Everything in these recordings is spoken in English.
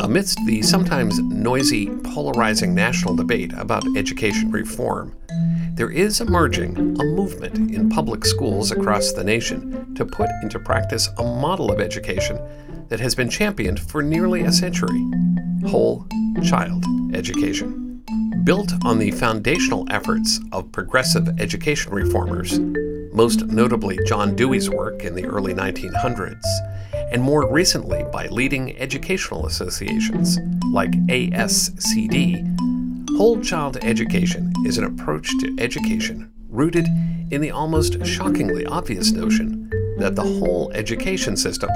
Amidst the sometimes noisy, polarizing national debate about education reform, there is emerging a movement in public schools across the nation to put into practice a model of education that has been championed for nearly a century whole child education. Built on the foundational efforts of progressive education reformers, most notably John Dewey's work in the early 1900s, and more recently by leading educational associations like ASCD, whole child education is an approach to education rooted in the almost shockingly obvious notion that the whole education system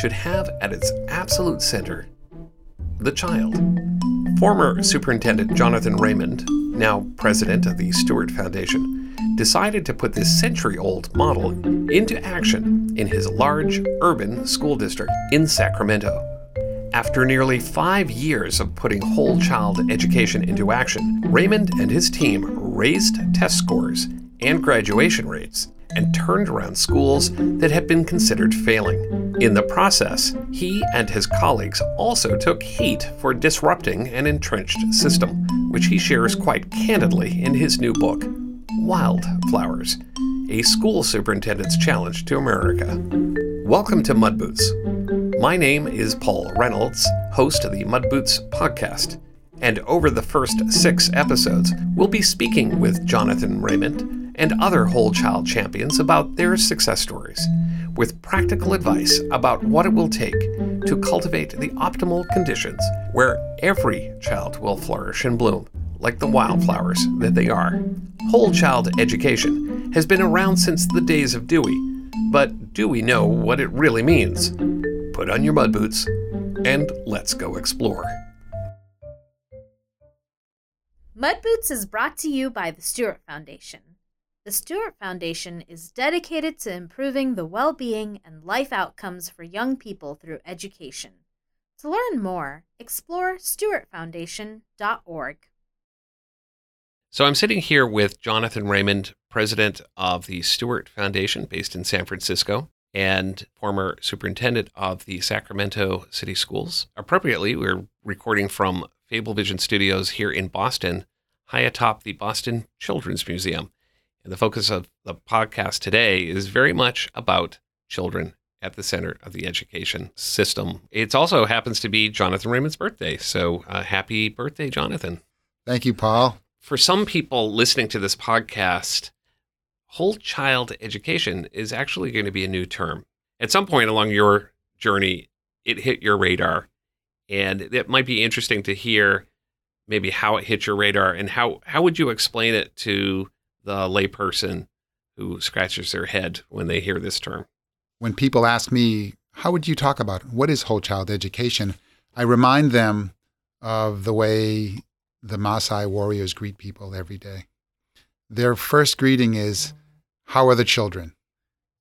should have at its absolute center the child. Former Superintendent Jonathan Raymond, now president of the Stuart Foundation, decided to put this century old model into action in his large urban school district in Sacramento. After nearly five years of putting whole child education into action, Raymond and his team raised test scores and graduation rates and turned around schools that had been considered failing. In the process, he and his colleagues also took heat for disrupting an entrenched system, which he shares quite candidly in his new book, Wildflowers A School Superintendent's Challenge to America. Welcome to Mud Boots. My name is Paul Reynolds, host of the Mud Boots podcast. And over the first six episodes, we'll be speaking with Jonathan Raymond and other whole child champions about their success stories, with practical advice about what it will take to cultivate the optimal conditions where every child will flourish and bloom like the wildflowers that they are. Whole child education has been around since the days of Dewey, but do we know what it really means? Put on your mud boots and let's go explore. Mud Boots is brought to you by the Stuart Foundation. The Stuart Foundation is dedicated to improving the well being and life outcomes for young people through education. To learn more, explore stuartfoundation.org. So I'm sitting here with Jonathan Raymond, president of the Stuart Foundation based in San Francisco and former superintendent of the Sacramento City Schools. Appropriately, we're recording from FableVision Studios here in Boston, high atop the Boston Children's Museum. And the focus of the podcast today is very much about children at the center of the education system. It also happens to be Jonathan Raymond's birthday. So uh, happy birthday, Jonathan. Thank you, Paul for some people listening to this podcast, whole child education is actually going to be a new term. At some point along your journey, it hit your radar. And it might be interesting to hear maybe how it hit your radar and how, how would you explain it to the layperson who scratches their head when they hear this term? When people ask me, how would you talk about what is whole child education? I remind them of the way the Maasai warriors greet people every day. Their first greeting is, How are the children?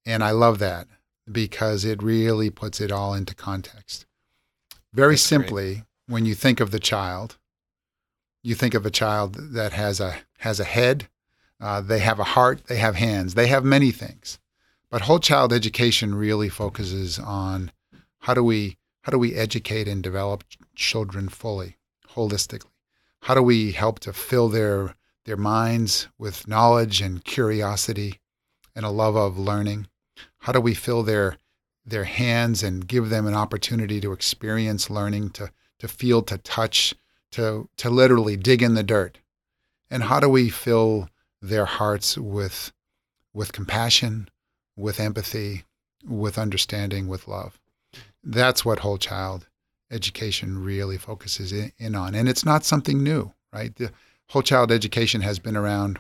And I love that because it really puts it all into context. Very That's simply, great. when you think of the child, you think of a child that has a has a head, uh, they have a heart, they have hands, they have many things. But whole child education really focuses on how do we how do we educate and develop children fully, holistically how do we help to fill their their minds with knowledge and curiosity and a love of learning? How do we fill their their hands and give them an opportunity to experience learning, to to feel, to touch, to to literally dig in the dirt? And how do we fill their hearts with with compassion, with empathy, with understanding, with love? That's what whole child education really focuses in, in, on. And it's not something new, right? The whole child education has been around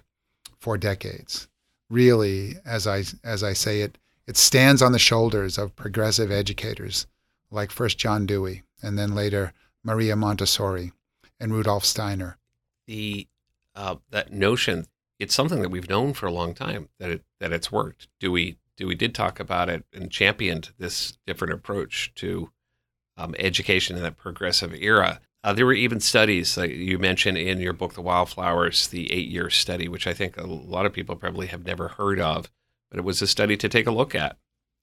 for decades. Really, as I as I say it, it stands on the shoulders of progressive educators like first John Dewey and then later Maria Montessori and Rudolf Steiner. The uh, that notion, it's something that we've known for a long time that it that it's worked. Dewey Dewey did talk about it and championed this different approach to um, education in that progressive era. Uh, there were even studies like you mentioned in your book, The Wildflowers, the eight year study, which I think a lot of people probably have never heard of, but it was a study to take a look at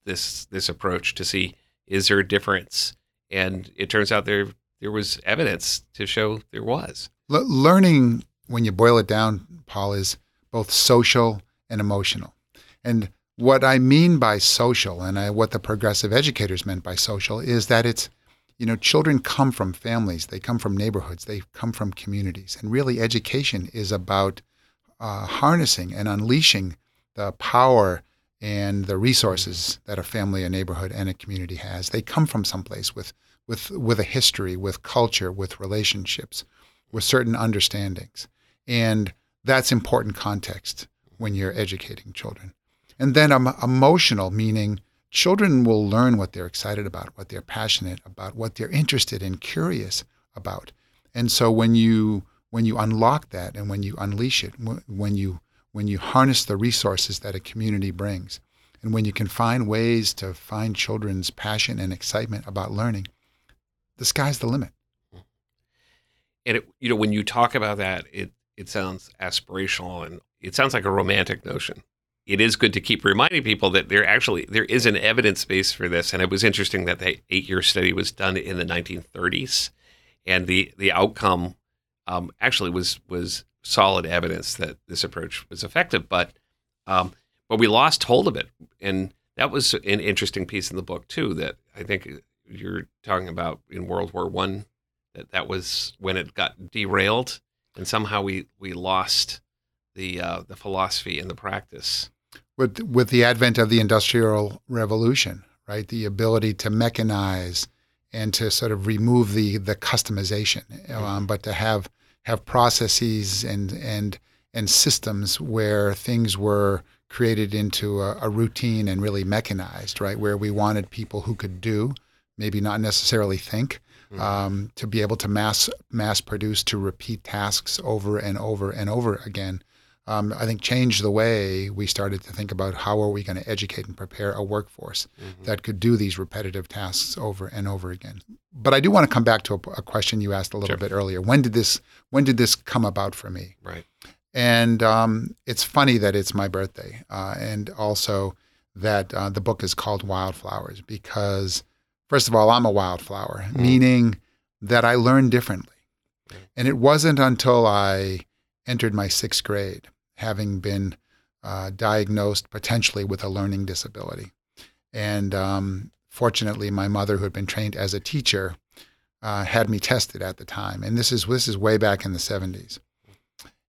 this this approach to see is there a difference, and it turns out there there was evidence to show there was. Learning, when you boil it down, Paul, is both social and emotional. And what I mean by social, and I, what the progressive educators meant by social, is that it's, you know, children come from families, they come from neighborhoods, they come from communities. And really, education is about uh, harnessing and unleashing the power and the resources that a family, a neighborhood, and a community has. They come from someplace with, with, with a history, with culture, with relationships, with certain understandings. And that's important context when you're educating children. And then um, emotional, meaning children will learn what they're excited about, what they're passionate about, what they're interested and curious about. And so when you when you unlock that and when you unleash it, when you when you harness the resources that a community brings, and when you can find ways to find children's passion and excitement about learning, the sky's the limit. And it, you know, when you talk about that, it it sounds aspirational and it sounds like a romantic notion. It is good to keep reminding people that there actually there is an evidence base for this. And it was interesting that the eight year study was done in the 1930s, and the the outcome um, actually was was solid evidence that this approach was effective. But um, but we lost hold of it, and that was an interesting piece in the book too. That I think you're talking about in World War One. That that was when it got derailed and somehow we we lost the uh, the philosophy and the practice. With with the advent of the industrial revolution, right? The ability to mechanize and to sort of remove the the customization, um, but to have have processes and and and systems where things were created into a, a, routine and really mechanized, right? Where we wanted people who could do, maybe not necessarily think, mm-hmm. um, to be able to mass mass produce to repeat tasks over and over and over again. Um, I think changed the way we started to think about how are we going to educate and prepare a workforce mm-hmm. that could do these repetitive tasks over and over again. But I do want to come back to a, a question you asked a little sure. bit earlier. When did this When did this come about for me? Right. And um, it's funny that it's my birthday, uh, and also that uh, the book is called Wildflowers because First of all, I'm a wildflower, mm. meaning that I learn differently. And it wasn't until I entered my sixth grade, having been uh, diagnosed potentially with a learning disability. And um, fortunately, my mother, who had been trained as a teacher, uh, had me tested at the time. And this is this is way back in the 70s.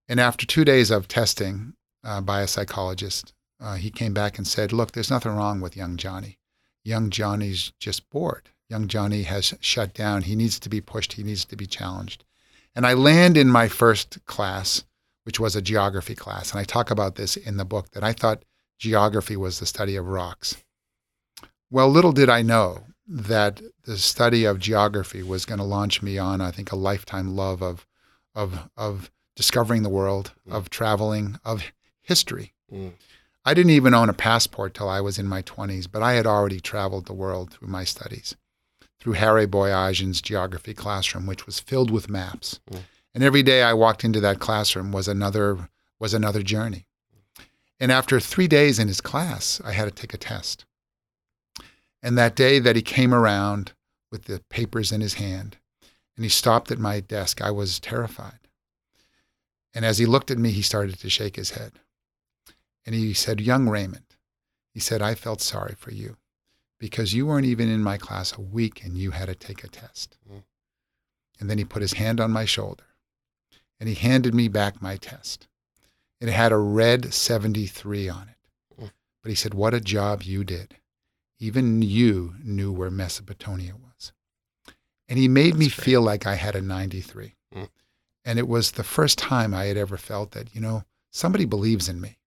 And after two days of testing uh, by a psychologist, uh, he came back and said, "Look, there's nothing wrong with young Johnny young Johnny's just bored. Young Johnny has shut down. He needs to be pushed. He needs to be challenged. And I land in my first class, which was a geography class. And I talk about this in the book that I thought geography was the study of rocks. Well, little did I know that the study of geography was going to launch me on, I think, a lifetime love of, of, of discovering the world, mm. of traveling, of history. Mm. I didn't even own a passport till I was in my 20s, but I had already traveled the world through my studies, through Harry Boyajian's geography classroom, which was filled with maps. Mm. And every day I walked into that classroom was another was another journey. And after three days in his class, I had to take a test. And that day that he came around with the papers in his hand and he stopped at my desk, I was terrified. And as he looked at me, he started to shake his head. And he said, Young Raymond, he said, I felt sorry for you because you weren't even in my class a week and you had to take a test. Mm. And then he put his hand on my shoulder and he handed me back my test. It had a red 73 on it. Mm. But he said, What a job you did. Even you knew where Mesopotamia was. And he made That's me great. feel like I had a 93. Mm. And it was the first time I had ever felt that, you know, somebody believes in me.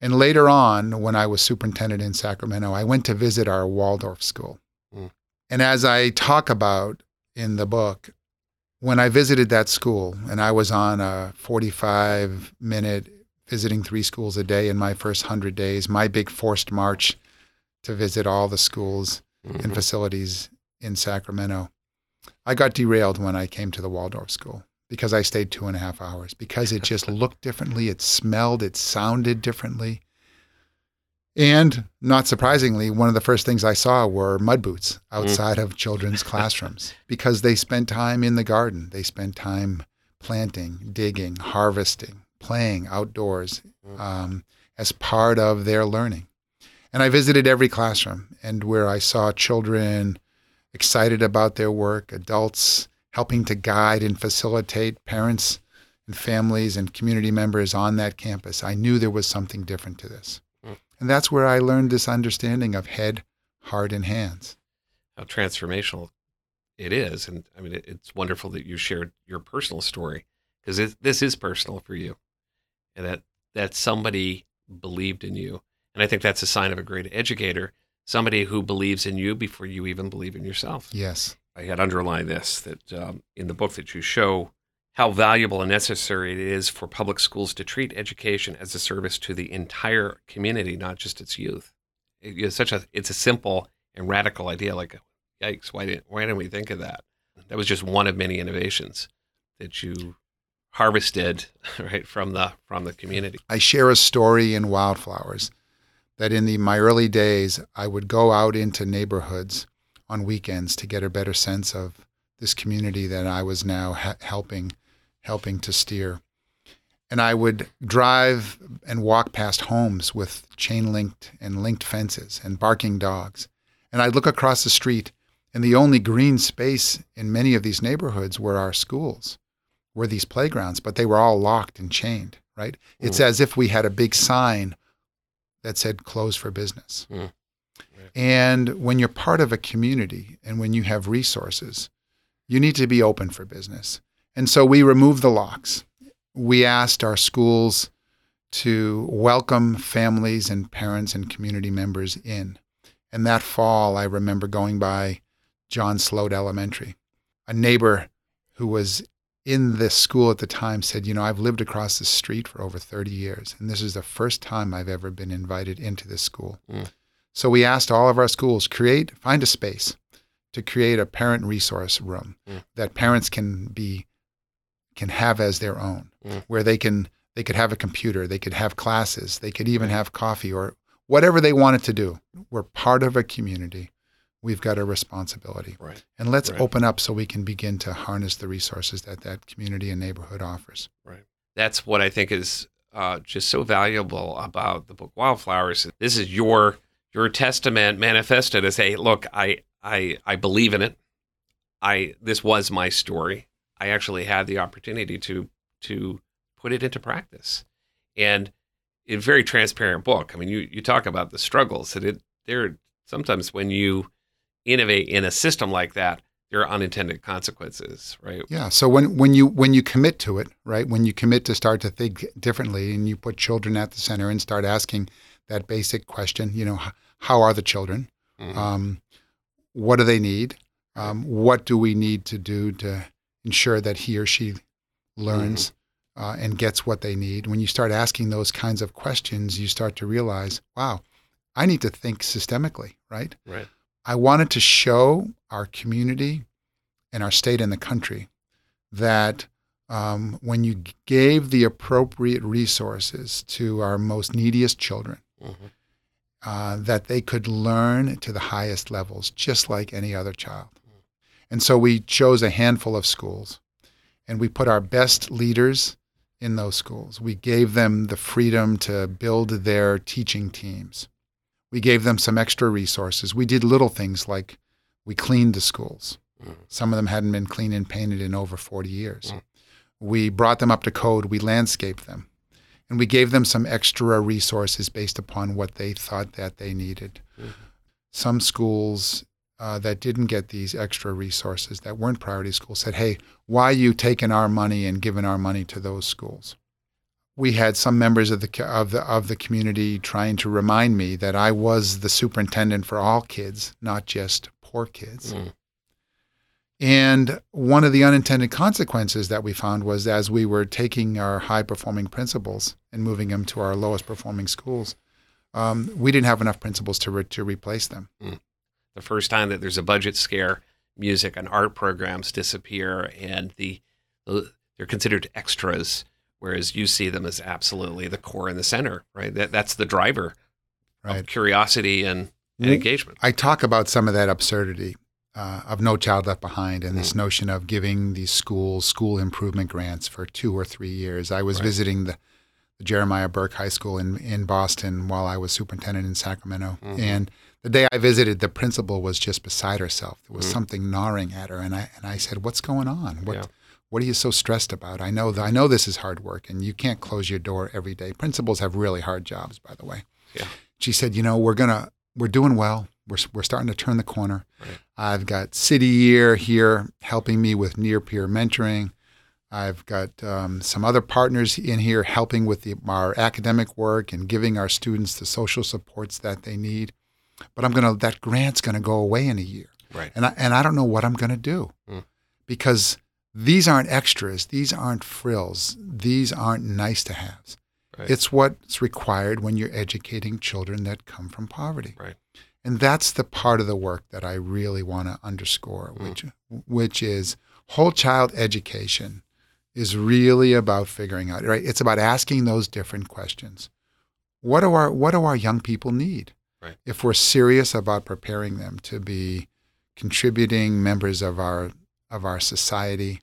And later on, when I was superintendent in Sacramento, I went to visit our Waldorf school. Mm. And as I talk about in the book, when I visited that school and I was on a 45 minute visiting three schools a day in my first 100 days, my big forced march to visit all the schools mm-hmm. and facilities in Sacramento, I got derailed when I came to the Waldorf school because I stayed two and a half hours, because it just looked differently, it smelled, it sounded differently. And not surprisingly, one of the first things I saw were mud boots outside mm. of children's classrooms because they spent time in the garden. They spent time planting, digging, harvesting, playing outdoors mm. um, as part of their learning. And I visited every classroom and where I saw children excited about their work, adults helping to guide and facilitate parents and families and community members on that campus, I knew there was something different to this. And that's where I learned this understanding of head, heart, and hands. How transformational it is. And I mean, it's wonderful that you shared your personal story because this is personal for you and that, that somebody believed in you. And I think that's a sign of a great educator, somebody who believes in you before you even believe in yourself. Yes. I had underlined this that um, in the book that you show how valuable and necessary it is for public schools to treat education as a service to the entire community, not just its youth. It, it's such a it's a simple and radical idea. Like, yikes! Why didn't why didn't we think of that? That was just one of many innovations that you harvested right from the from the community. I share a story in Wildflowers that in the my early days I would go out into neighborhoods on weekends to get a better sense of this community that I was now ha- helping helping to steer. And I would drive and walk past homes with chain linked and linked fences and barking dogs. And I'd look across the street, and the only green space in many of these neighborhoods were our schools, were these playgrounds, but they were all locked and chained, right? Mm. It's as if we had a big sign that said closed for business. Mm. And when you're part of a community and when you have resources, you need to be open for business. And so we removed the locks. We asked our schools to welcome families and parents and community members in. And that fall, I remember going by John Sloat Elementary. A neighbor who was in this school at the time said, You know, I've lived across the street for over 30 years, and this is the first time I've ever been invited into this school. Mm. So we asked all of our schools create, find a space to create a parent resource room mm. that parents can be can have as their own, mm. where they can they could have a computer, they could have classes, they could even have coffee or whatever they wanted to do. We're part of a community. We've got a responsibility. Right. And let's right. open up so we can begin to harness the resources that that community and neighborhood offers. Right. That's what I think is uh, just so valuable about the book Wildflowers. This is your your testament manifested as, hey, look, I I I believe in it. I this was my story. I actually had the opportunity to to put it into practice. And a very transparent book. I mean, you, you talk about the struggles that it there sometimes when you innovate in a system like that, there are unintended consequences, right? Yeah. So when when you when you commit to it, right? When you commit to start to think differently and you put children at the center and start asking that basic question, you know, how are the children? Mm-hmm. Um, what do they need? Um, what do we need to do to ensure that he or she learns mm-hmm. uh, and gets what they need. When you start asking those kinds of questions, you start to realize, wow, I need to think systemically, right? Right. I wanted to show our community and our state and the country that um, when you gave the appropriate resources to our most neediest children, mm-hmm. uh, that they could learn to the highest levels, just like any other child. And so we chose a handful of schools and we put our best leaders in those schools. We gave them the freedom to build their teaching teams. We gave them some extra resources. We did little things like we cleaned the schools. Mm. Some of them hadn't been cleaned and painted in over 40 years. Mm. We brought them up to code. We landscaped them. And we gave them some extra resources based upon what they thought that they needed. Mm-hmm. Some schools uh, that didn't get these extra resources that weren't priority schools said, "Hey, why are you taking our money and giving our money to those schools?" We had some members of the of the of the community trying to remind me that I was the superintendent for all kids, not just poor kids. Mm. And one of the unintended consequences that we found was as we were taking our high performing principals and moving them to our lowest performing schools, um, we didn't have enough principals to re- to replace them. Mm the first time that there's a budget scare, music and art programs disappear, and the, the they're considered extras, whereas you see them as absolutely the core and the center, right? That that's the driver, right? of curiosity and, and Mm. engagement. I talk about some of that absurdity uh, of No Child Left Behind and this notion of giving these schools school improvement grants for two or three years. I was Right. visiting the, the Jeremiah Burke High School in, in Boston while I was superintendent in Sacramento. Mhm. And the day I visited, the principal was just beside herself. There was Mhm. something gnawing at her. And I, and I said, What's going on? What, Yeah. what are you so stressed about? I know, th- I know this is hard work and you can't close your door every day. Principals have really hard jobs, by the way. Yeah. She said, You know, we're to, we're doing well. We're, we're starting to turn the corner. Right. I've got City Year here helping me with near peer mentoring. I've got um, some other partners in here helping with the, our academic work and giving our students the social supports that they need. But I'm gonna that grant's gonna go away in a year, Right. and I and I don't know what I'm gonna do Hmm. because these aren't extras, these aren't frills, these aren't nice to haves. Right. It's what's required when you're educating children that come from poverty. Right. And that's the part of the work that I really want to underscore, Mm. which which is whole child education is really about figuring out, right? It's about asking those different questions. What do our what do our young people need? Right. If we're serious about preparing them to be contributing members of our of our society,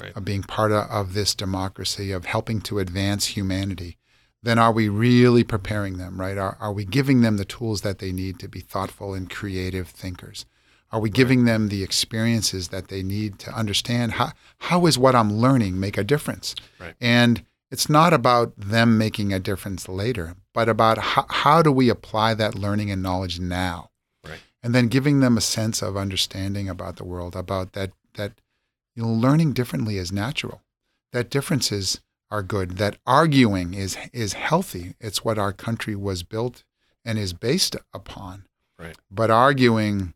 Right. of being part of, of this democracy, of helping to advance humanity, then are we really preparing them, right? Are, are we giving them the tools that they need to be thoughtful and creative thinkers? Are we giving them the experiences that they need to understand how, how is what I'm learning make a difference? Right. And it's not about them making a difference later, but about how, how do we apply that learning and knowledge now? Right. And then giving them a sense of understanding about the world, about that that you know, learning differently is natural. That differences are good. That arguing is is healthy. It's what our country was built and is based upon. Right. But arguing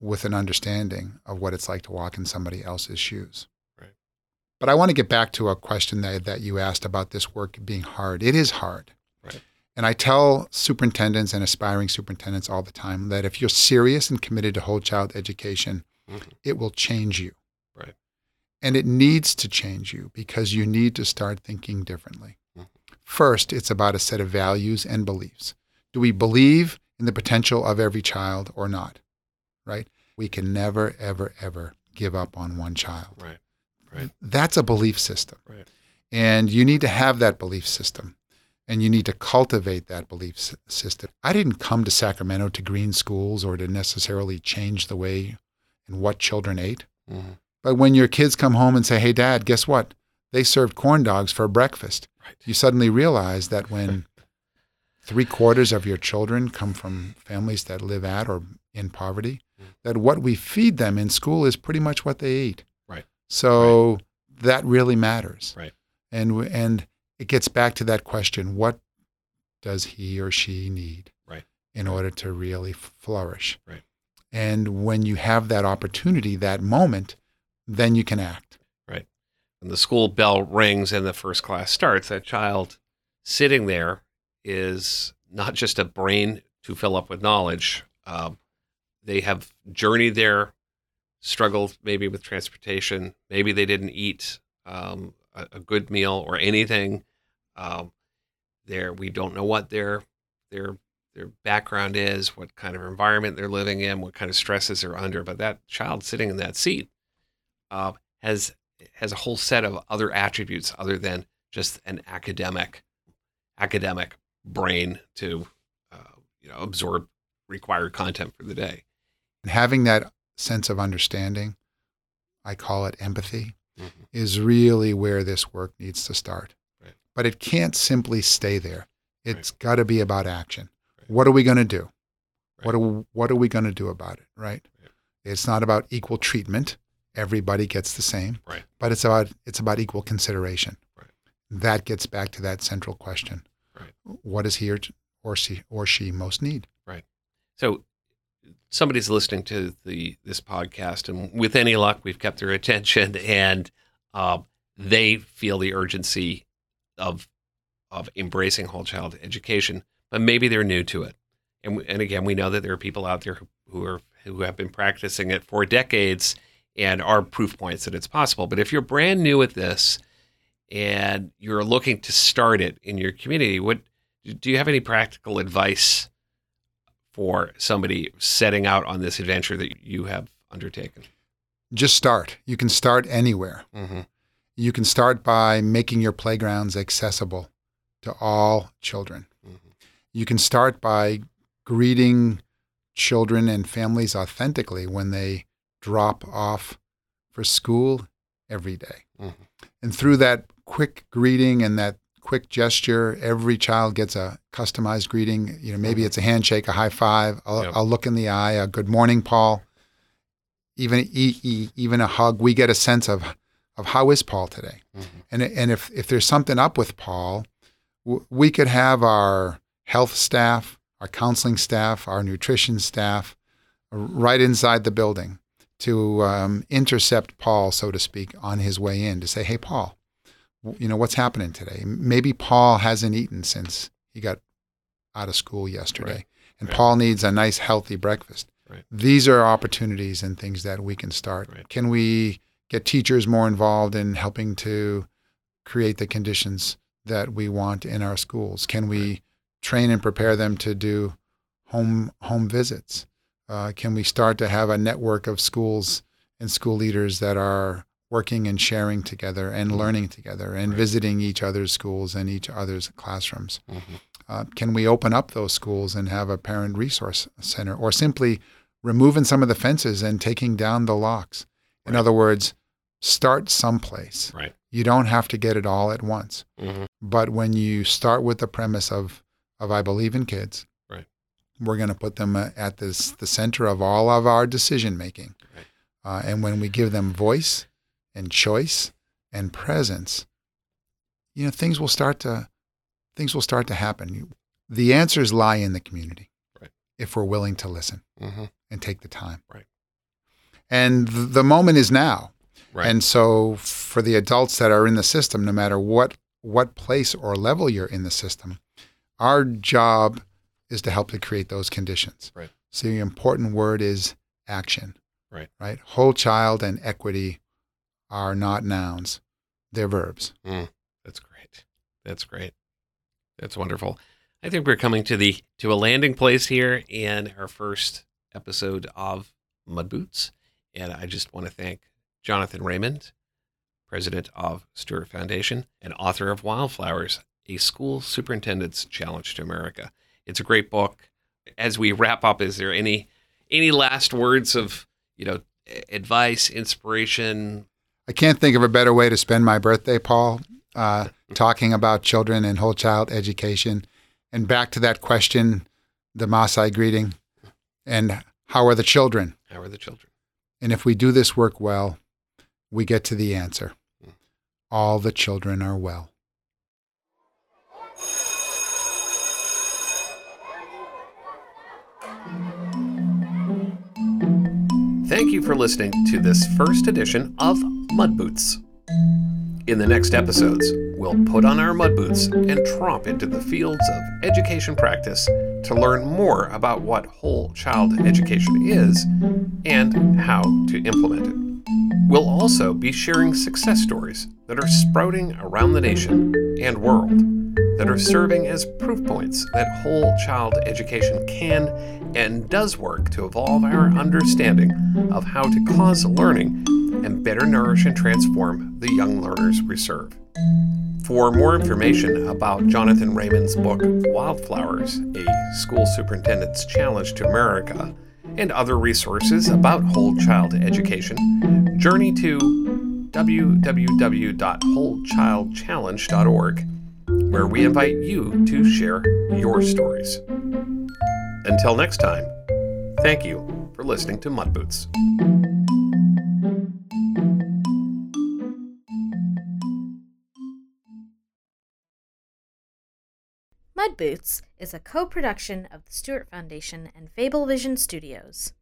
with an understanding of what it's like to walk in somebody else's shoes. Right. But I want to get back to a question that, that you asked about this work being hard. It is hard. Right. And I tell superintendents and aspiring superintendents all the time that if you're serious and committed to whole child education, Mhm. it will change you. Right. And it needs to change you because you need to start thinking differently. Mhm. First, it's about a set of values and beliefs. Do we believe in the potential of every child or not? Right? We can never, ever, ever give up on one child. Right. Right. That's a belief system. Right. And you need to have that belief system and you need to cultivate that belief system. I didn't come to Sacramento to green schools or to necessarily change the way and what children ate. Mhm. But when your kids come home and say, hey, dad, guess what? They served corn dogs for breakfast. Right. You suddenly realize that when three quarters of your children come from families that live at or in poverty, Mm. that what we feed them in school is pretty much what they eat. Right. So that really matters. Right. And, and it gets back to that question what does he or she need Right. in order to really flourish? Right. And when you have that opportunity, that moment, then you can act. Right. When the school bell rings and the first class starts, that child sitting there is not just a brain to fill up with knowledge. Um, they have journeyed there, struggled maybe with transportation. Maybe they didn't eat um, a, a good meal or anything. Um, there, we don't know what their their their background is, what kind of environment they're living in, what kind of stresses they're under. But that child sitting in that seat uh, has has a whole set of other attributes other than just an academic academic brain to uh, you know absorb required content for the day. And having that sense of understanding, I call it empathy, Mhm. is really where this work needs to start. Right. But it can't simply stay there. It's got to be about action. Right. What are we going to do? What Right. are, what are we going to do about it, right? Yeah. It's not about equal treatment. Everybody gets the same. Right. But it's about it's about equal consideration. Right. That gets back to that central question. Right. What does he or, or she or she most need? Right. So somebody's listening to the this podcast, and with any luck, we've kept their attention, and uh, they feel the urgency of of embracing whole child education, but maybe they're new to it. And and again, we know that there are people out there who, are who have been practicing it for decades and are proof points that it's possible. But if you're brand new at this and you're looking to start it in your community, what do you have any practical advice for somebody setting out on this adventure that you have undertaken? Just start. You can start anywhere. Mm-hmm. You can start by making your playgrounds accessible to all children. Mhm. You can start by greeting children and families authentically when they drop off for school every day. Mhm. And through that quick greeting and that quick gesture, every child gets a customized greeting. You know, maybe Mhm. it's a handshake, a high five, a, Yep. a look in the eye, a good morning, Paul. Even even a hug. We get a sense of of how is Paul today. Mhm. And and if if there's something up with Paul, w- we could have our health staff, our counseling staff, our nutrition staff, right inside the building to um, intercept Paul, so to speak, on his way in to say, "Hey, Paul, you know what's happening today? Maybe Paul hasn't eaten since he got out of school yesterday, Right. and Right. Paul needs a nice, healthy breakfast." Right. These are opportunities and things that we can start. Can we get teachers more involved in helping to create the conditions that we want in our schools? Can we train and prepare them to do home home visits? Uh, can we start to have a network of schools and school leaders that are working and sharing together and learning together and Right. visiting each other's schools and each other's classrooms? Mhm. Uh, can we open up those schools and have a parent resource center or simply removing some of the fences and taking down the locks? In other words, start someplace. Right. You don't have to get it all at once. Mhm. But when you start with the premise of, of I believe in kids, Right. we're going to put them uh, at this, the center of all of our decision making. Right. Uh, and when we give them voice and choice and presence, you know, things will start to things will start to happen. The answers lie in the community Right. if we're willing to listen Mhm. and take the time. Right. And the moment is now. Right. And so for the adults that are in the system, no matter what what place or level you're in the system, our job is to help to create those conditions. Right. So the important word is action. Right. Right. Whole child and equity are not nouns; they're verbs. Mm, that's great. That's great. That's wonderful. I think we're coming to the to a landing place here in our first episode of Mud Boots, and I just want to thank Jonathan Raymond, president of Stuart Foundation and author of Wildflowers: A School Superintendent's Challenge to America. It's a great book. As we wrap up, is there any any last words of you know advice, inspiration? I can't think of a better way to spend my birthday, Paul, uh, talking about children and whole child education. And back to that question, the Maasai greeting, and how are the children? How are the children? And if we do this work well, we get to the answer. All the children are well. You for listening to this first edition of Mud Boots. In the next episodes, we'll put on our mud boots and tromp into the fields of education practice to learn more about what whole child education is and how to implement it. We'll also be sharing success stories that are sprouting around the nation and world that are serving as proof points that whole child education can and does work to evolve our understanding of how to cause learning and better nourish and transform the young learners we serve. For more information about Jonathan Raymond's book, Wildflowers A School Superintendent's Challenge to America, and other resources about whole child education, journey to www.wholechildchallenge.org, where we invite you to share your stories. Until next time, thank you for listening to Mud Boots. Mud Boots is a co production of the Stuart Foundation and FableVision Studios.